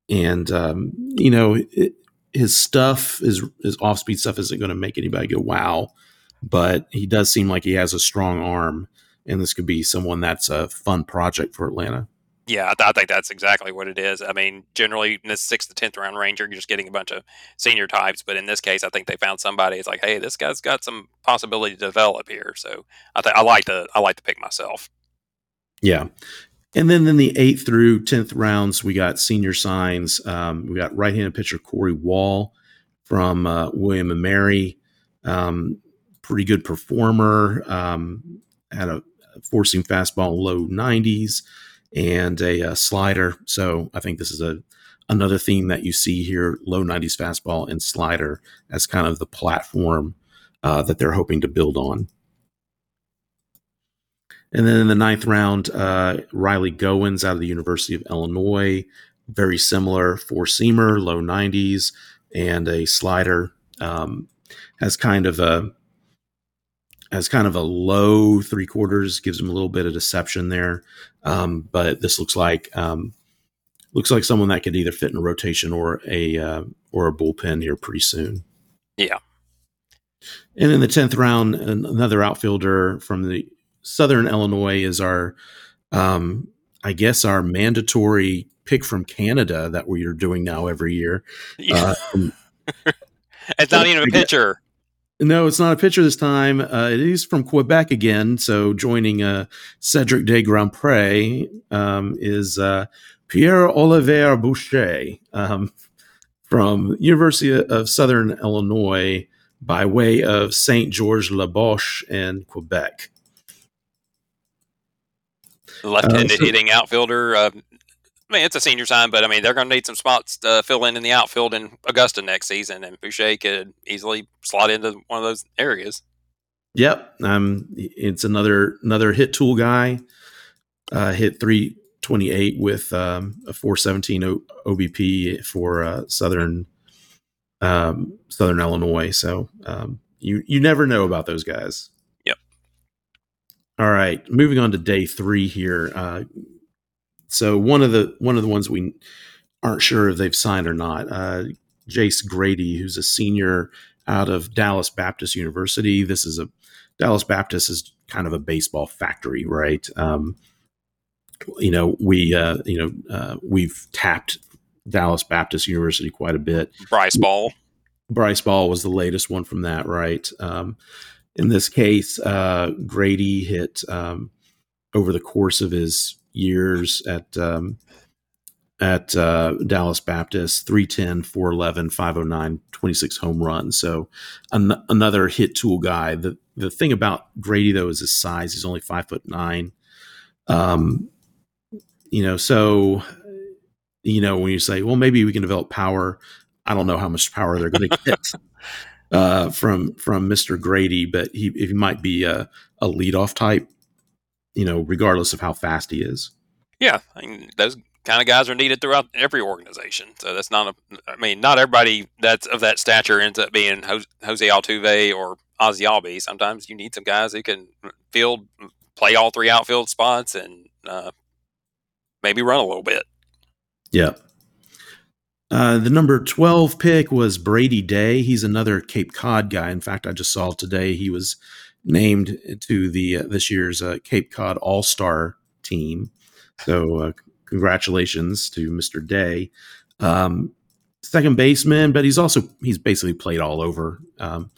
and um, you know it, his stuff, his his off speed stuff, isn't going to make anybody go wow, but he does seem like he has a strong arm, and this could be someone that's a fun project for Atlanta. Yeah, I, th- I, think that's exactly what it is. I mean, generally in the sixth to tenth round range, you're just getting a bunch of senior types. But in this case, I think they found somebody. It's like, hey, this guy's got some possibility to develop here. So I think I like to I like to pick myself. Yeah, and then in the eighth through tenth rounds, we got senior signs. Um, we got right-handed pitcher Corey Wall from uh, William and Mary. Um, pretty good performer. Um, had a forcing fastball low 90s and a, a, uh, slider. So I think this is a another theme that you see here: low 90s fastball and slider as kind of the platform uh, that they're hoping to build on. And then in the ninth round, uh, Riley Gowens out of the University of Illinois, very similar four seamer, low 90s, and a slider. Um, has kind of a has kind of a low three quarters, gives him a little bit of deception there. Um, but this looks like um, looks like someone that could either fit in a rotation or a uh, or a bullpen here pretty soon. Yeah. And in the tenth round, another outfielder from the Southern Illinois is our, um, I guess, our mandatory pick from Canada that we are doing now every year. Yeah. Uh, it's not even a pitcher. No, it's not a pitcher this time. Uh, it is from Quebec again. So joining uh, Cedric de Grandpré um, is uh, Pierre Olivier Boucher um, from University of Southern Illinois by way of Saint George La Boche and Quebec left-handed uh, so, hitting outfielder. Uh, I mean, it's a senior sign, but I mean, they're going to need some spots to fill in in the outfield in Augusta next season, and Boucher could easily slot into one of those areas. Yep, um, it's another another hit tool guy. Uh, hit three twenty eight with um, a four seventeen OBP for uh, Southern um, Southern Illinois. So um, you you never know about those guys. All right, moving on to day three here. Uh, so one of the one of the ones we aren't sure if they've signed or not. Uh, Jace Grady, who's a senior out of Dallas Baptist University. This is a Dallas Baptist is kind of a baseball factory, right? Um, you know, we uh, you know uh, we've tapped Dallas Baptist University quite a bit. Bryce Ball. Bryce Ball was the latest one from that, right? Um, in this case, uh, Grady hit um, over the course of his years at um, at uh, Dallas Baptist 310, 411, 509, 26 home runs. So an- another hit tool guy. The the thing about Grady though is his size. He's only five foot nine. Um, you know, so you know when you say, well, maybe we can develop power. I don't know how much power they're going to get uh, from from Mister Grady, but he, he might be a, a leadoff type. You know, regardless of how fast he is. Yeah, I mean, those kind of guys are needed throughout every organization. So that's not a. I mean, not everybody that's of that stature ends up being Jose Altuve or Ozzie Albies. Sometimes you need some guys who can field, play all three outfield spots, and uh, maybe run a little bit. Yeah. Uh, the number 12 pick was Brady Day. He's another Cape Cod guy. In fact, I just saw today he was named to the uh, this year's uh, Cape Cod All Star team. So, uh, congratulations to Mr. Day. Um, second baseman, but he's also he's basically played all over. Um,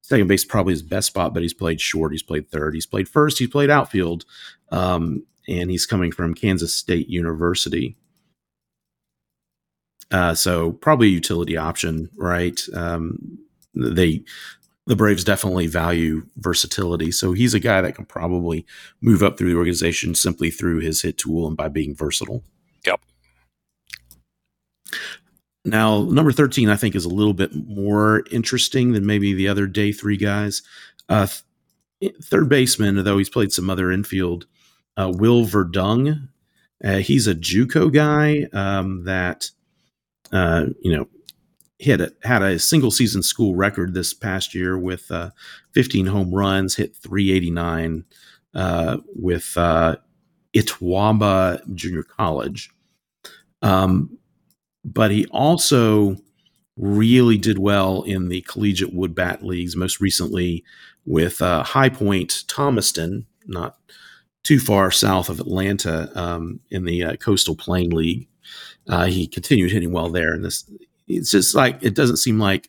second base probably his best spot, but he's played short. He's played third. He's played first. He's played outfield, um, and he's coming from Kansas State University. Uh, so probably a utility option, right? Um, they the Braves definitely value versatility. So he's a guy that can probably move up through the organization simply through his hit tool and by being versatile. Yep. Now, number 13, I think, is a little bit more interesting than maybe the other day three guys. Uh, th- third baseman, though he's played some other infield, uh, Will Verdung. Uh, he's a Juco guy um, that, uh, you know, hit a, had a single season school record this past year with uh, 15 home runs, hit 389 uh, with uh, Junior College. Um, but he also really did well in the collegiate wood bat leagues, most recently with uh, High Point Thomaston, not too far south of Atlanta, um, in the uh, Coastal Plain League. Uh, he continued hitting well there, and this it's just like it doesn't seem like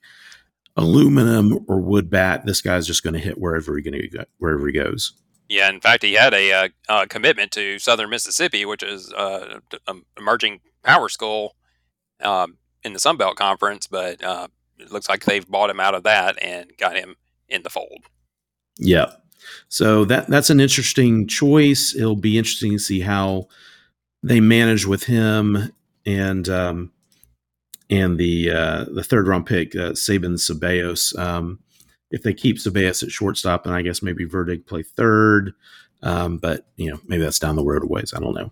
aluminum or wood bat. This guy's just going to hit wherever he going to go, wherever he goes. Yeah, in fact, he had a uh, uh, commitment to Southern Mississippi, which is uh, an emerging power school um, in the Sun Belt Conference, but uh, it looks like they've bought him out of that and got him in the fold. Yeah, so that that's an interesting choice. It'll be interesting to see how they manage with him and um, and the uh, the third round pick, uh, Sabin Ceballos. Um, if they keep Ceballos at shortstop, and I guess maybe Verdig play third, um, but you know maybe that's down the road a ways. I don't know.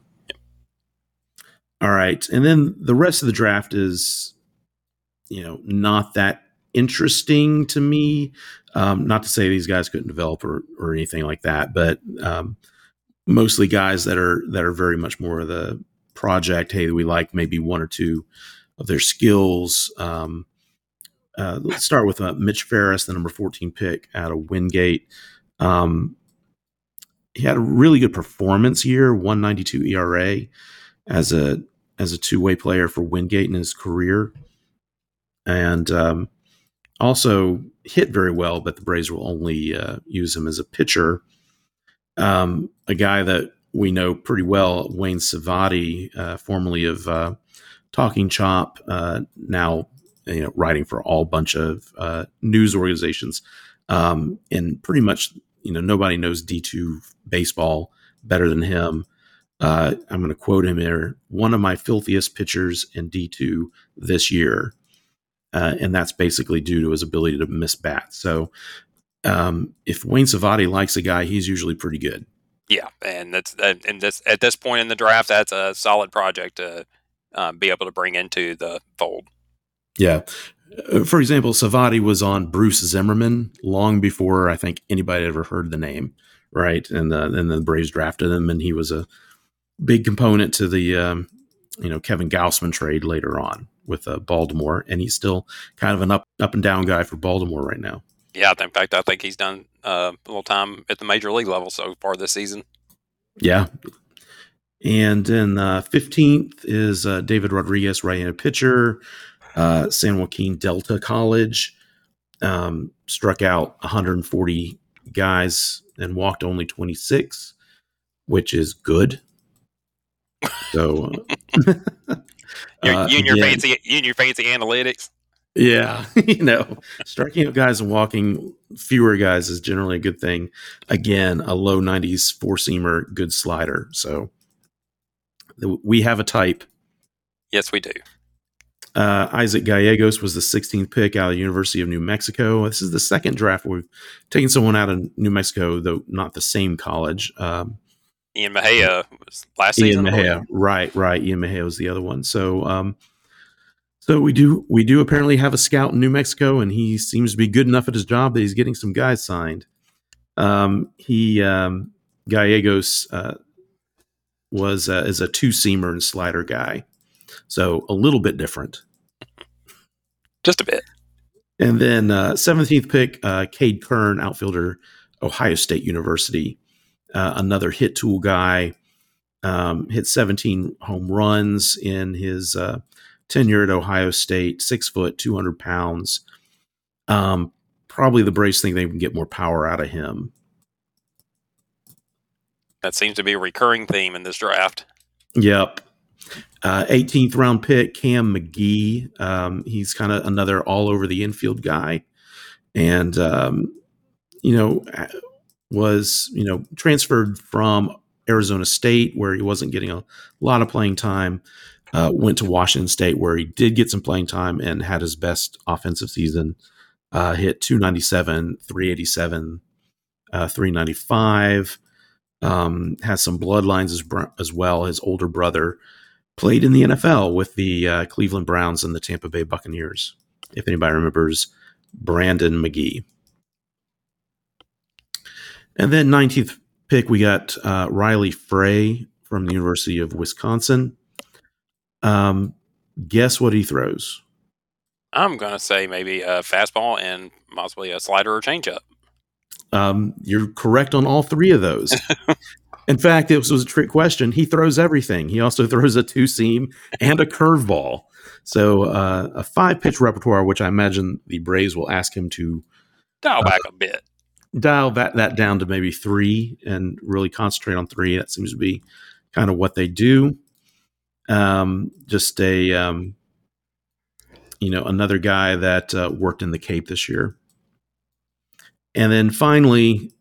All right, and then the rest of the draft is, you know, not that interesting to me. Um, not to say these guys couldn't develop or or anything like that, but um, mostly guys that are that are very much more of the project. Hey, we like maybe one or two of their skills. Um, uh, let's start with uh, Mitch Farris, the number 14 pick out of Wingate. Um, he had a really good performance year, 192 ERA as a as a two way player for Wingate in his career, and um, also hit very well. But the Braves will only uh, use him as a pitcher. Um, a guy that we know pretty well, Wayne Cavadi, uh, formerly of uh, Talking Chop, uh, now you know writing for all bunch of uh, news organizations, um, and pretty much you know nobody knows D two baseball better than him. Uh, I'm going to quote him here one of my filthiest pitchers in D2 this year. And that's basically due to his ability to miss bats. So um, if Wayne Cavadi likes a guy, he's usually pretty good. Yeah, and that's and this at this point in the draft, that's a solid project to um, be able to bring into the fold. Yeah. Uh, for example, Cavadi was on Bruce Zimmerman long before I think anybody ever heard the name, right? And uh, and the Braves drafted him, and he was a big component to the um, you know Kevin Gausman trade later on with uh, Baltimore, and he's still kind of an up up and down guy for Baltimore right now. Yeah, in fact, I think he's done uh, a little time at the major league level so far this season. Yeah. And then uh, 15th is uh, David Rodriguez, right-handed pitcher, uh, San Joaquin Delta College. Um, struck out 140 guys and walked only 26, which is good. So, uh, you and your again, fancy, you and your fancy analytics. Yeah, you know, striking out guys and walking fewer guys is generally a good thing. Again, a low 90s four seamer, good slider. So we have a type. Yes, we do. Uh, Isaac Gallegos was the 16th pick out of the University of New Mexico. This is the second draft we've taken someone out of New Mexico, though not the same college. Um, Ian Mejia was last Ian season. Mejia, right, right. Ian Mejia was the other one. So, um, so we do we do apparently have a scout in New Mexico, and he seems to be good enough at his job that he's getting some guys signed. Um, he um, Gallegos uh, was uh, is a two seamer and slider guy, so a little bit different, just a bit. And then uh, seventeenth uh, pick, uh, Cade Kern, outfielder, Ohio State University, uh, another hit tool guy, um, hit seventeen home runs in his uh, tenure at Ohio State, six foot, 200 pounds. Um, probably the Braves think they can get more power out of him. That seems to be a recurring theme in this draft. Yep. Uh, 18th round pick, Cam McGee. Um, he's kind of another all over the infield guy. And, um, you know, was, you know, transferred from Arizona State where he wasn't getting a lot of playing time uh, went to Washington State, where he did get some playing time and had his best offensive season. Uh, hit 297, 387, uh, 395. Um, has some bloodlines as, as, well. His older brother played in the NFL with the uh, Cleveland Browns and the Tampa Bay Buccaneers. If anybody remembers Brandon McGee. And then 19th pick, we got uh, Riley Frey from the University of Wisconsin. Um, guess what he throws? I'm going to say maybe a fastball and possibly a slider or changeup. Um, you're correct on all three of those. In fact, this was a trick question. He throws everything. He also throws a two seam and a curveball. So uh, a five pitch repertoire, which I imagine the Braves will ask him to dial back uh, a bit, dial that that down to maybe three, and really concentrate on three. That seems to be kind of what they do. Um, just a um, you know another guy that uh, worked in the Cape this year, and then finally,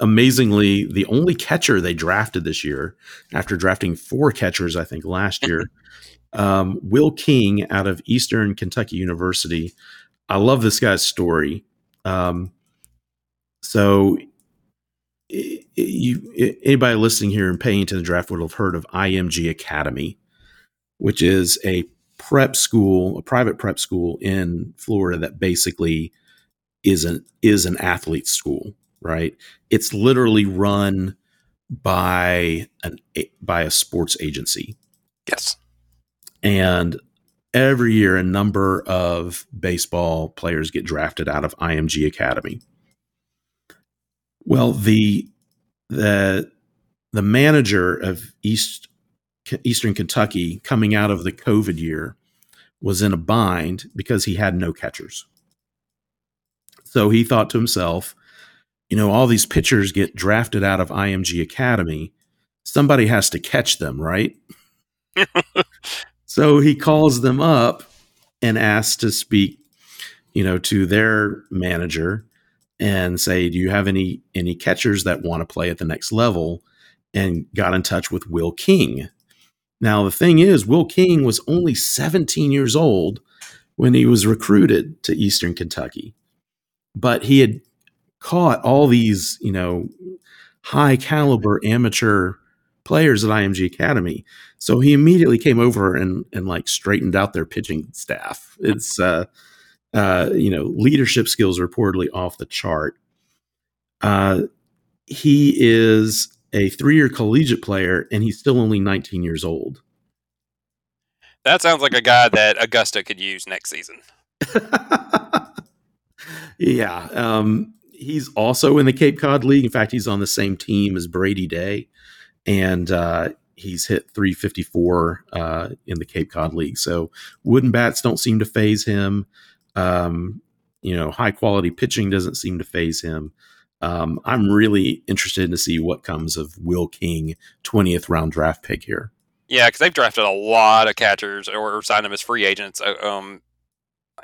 amazingly, the only catcher they drafted this year, after drafting four catchers, I think last year, um, Will King out of Eastern Kentucky University. I love this guy's story. Um, so you anybody listening here and paying to the draft would have heard of IMG Academy, which is a prep school, a private prep school in Florida that basically is an is an athlete school, right? It's literally run by an by a sports agency. Yes. And every year a number of baseball players get drafted out of IMG Academy. Well, the the the manager of East Eastern Kentucky coming out of the COVID year was in a bind because he had no catchers. So he thought to himself, you know, all these pitchers get drafted out of IMG Academy. Somebody has to catch them, right? so he calls them up and asks to speak, you know, to their manager and say, "Do you have any any catchers that want to play at the next level?" and got in touch with Will King. Now, the thing is, Will King was only 17 years old when he was recruited to Eastern Kentucky, but he had caught all these, you know, high caliber amateur players at IMG Academy. So he immediately came over and and like straightened out their pitching staff. It's uh, uh, you know leadership skills reportedly off the chart. Uh, he is a three year collegiate player, and he's still only 19 years old. That sounds like a guy that Augusta could use next season. yeah. Um, he's also in the Cape Cod League. In fact, he's on the same team as Brady Day and uh, he's hit 354 uh, in the Cape Cod League. So wooden bats don't seem to phase him. Um, you know, high quality pitching doesn't seem to phase him. Um, I'm really interested to see what comes of Will King, 20th round draft pick here. Yeah, because they've drafted a lot of catchers or signed them as free agents, uh, um,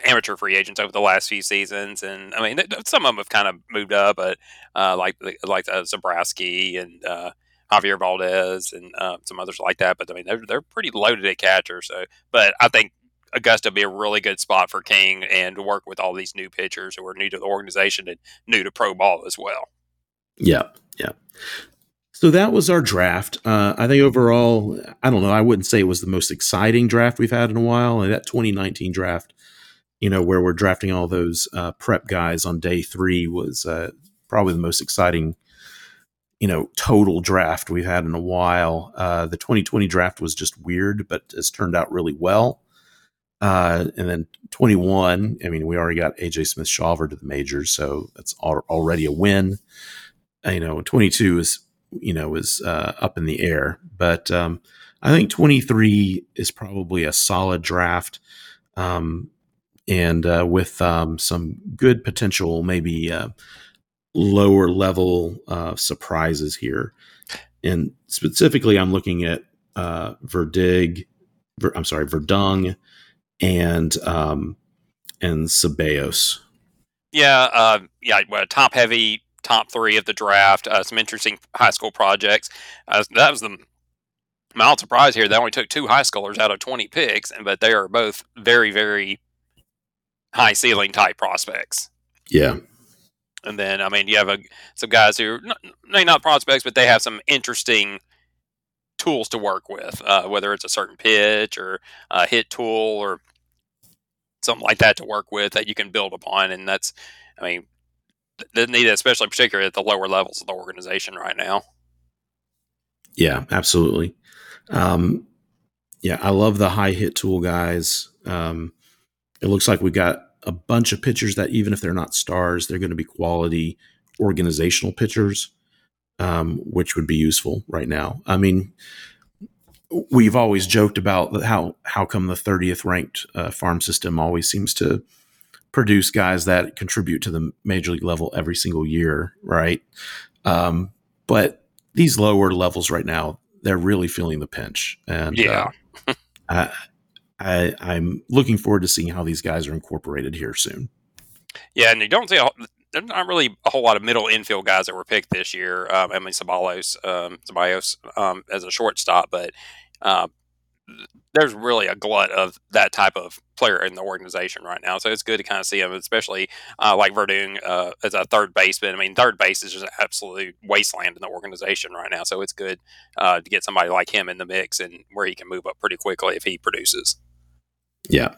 amateur free agents over the last few seasons, and I mean some of them have kind of moved up, but uh, like like uh, Zebrowski and uh, Javier Valdez and uh, some others like that. But I mean, they're they're pretty loaded at catcher. So, but I think Augusta would be a really good spot for King and to work with all these new pitchers who are new to the organization and new to pro ball as well. Yeah, yeah. So that was our draft. Uh, I think overall, I don't know. I wouldn't say it was the most exciting draft we've had in a while. And that 2019 draft, you know, where we're drafting all those uh, prep guys on day three was uh, probably the most exciting you know total draft we've had in a while. Uh, the 2020 draft was just weird, but has turned out really well. Uh, and then 21, I mean, we already got AJ Smith Shawver to the majors, so that's al- already a win. Uh, you know, 22 is you know is uh, up in the air, but um, I think 23 is probably a solid draft. Um, and uh, with um, some good potential, maybe uh, lower level uh, surprises here. And specifically, I'm looking at uh, Verdig, Ver, I'm sorry, Verdung, and um, and Ceballos. Yeah, uh, yeah, top heavy, top three of the draft. Uh, some interesting high school projects. Uh, that was the mild surprise here. They only took two high schoolers out of 20 picks, but they are both very, very high ceiling type prospects. Yeah. And then, I mean, you have a, some guys who not, not prospects, but they have some interesting tools to work with, uh, whether it's a certain pitch or a hit tool or something like that to work with that you can build upon. And that's, I mean, the need, especially particularly at the lower levels of the organization right now. Yeah, absolutely. Um, yeah, I love the high hit tool guys. Um, it looks like we got a bunch of pitchers that even if they're not stars, they're going to be quality organizational pitchers, um, which would be useful right now. I mean, we've always joked about how how come the 30th ranked uh, farm system always seems to produce guys that contribute to the major league level every single year, right? Um, but these lower levels right now, they're really feeling the pinch, and yeah. Uh, I, I'm looking forward to seeing how these guys are incorporated here soon. Yeah, and you don't see a, there's not really a whole lot of middle infield guys that were picked this year. Um, I mean, Ceballos, um, um, as a shortstop, but uh, there's really a glut of that type of player in the organization right now. So it's good to kind of see him, especially uh, like Verdung uh, as a third baseman. I mean, third base is just an absolute wasteland in the organization right now. So it's good uh, to get somebody like him in the mix and where he can move up pretty quickly if he produces. Yeah.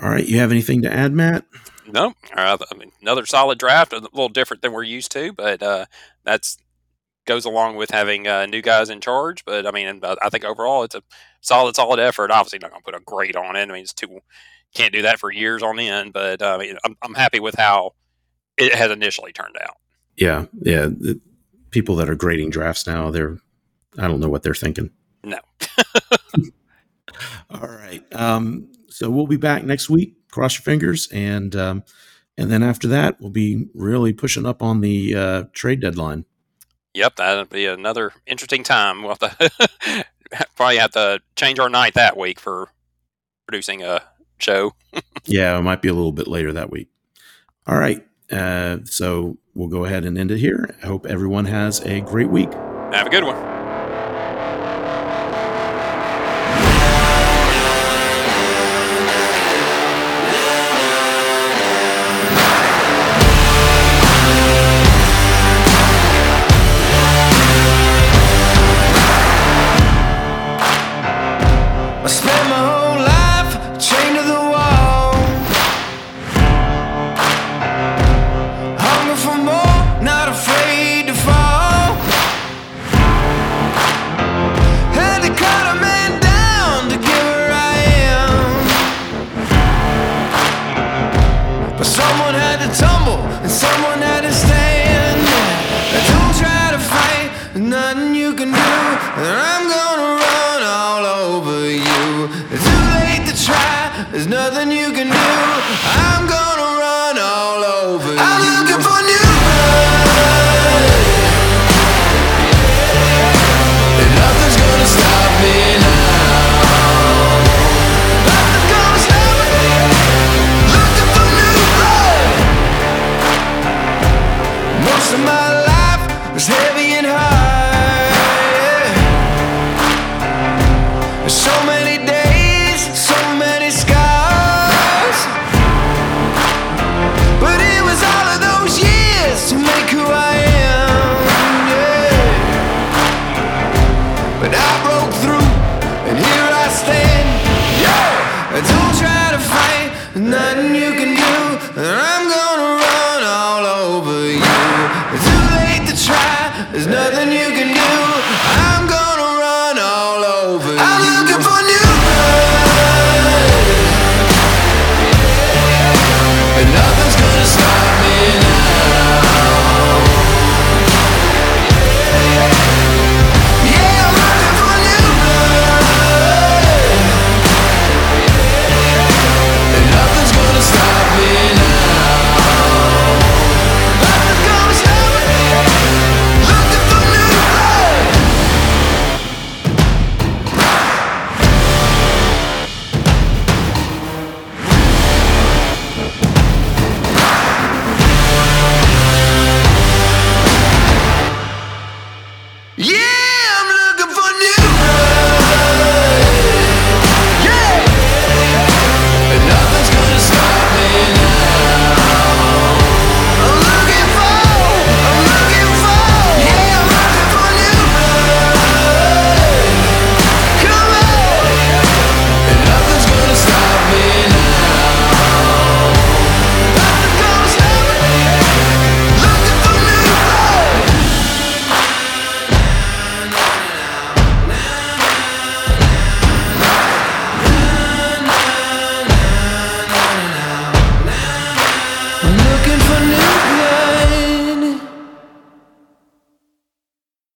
All right. You have anything to add, Matt? No. Uh, I mean, another solid draft, a little different than we're used to, but uh, that's goes along with having uh, new guys in charge. But I mean, I think overall it's a solid, solid effort. Obviously, not going to put a grade on it. I mean, it's too can't do that for years on end. But uh, I mean, I'm, I'm happy with how it has initially turned out. Yeah, yeah. The people that are grading drafts now, they're I don't know what they're thinking. No. All right. Um, so we'll be back next week. Cross your fingers, and um, and then after that, we'll be really pushing up on the uh, trade deadline. Yep, that'll be another interesting time. We'll have to probably have to change our night that week for producing a show. yeah, it might be a little bit later that week. All right. uh, so we'll go ahead and end it here. I hope everyone has a great week. Have a good one.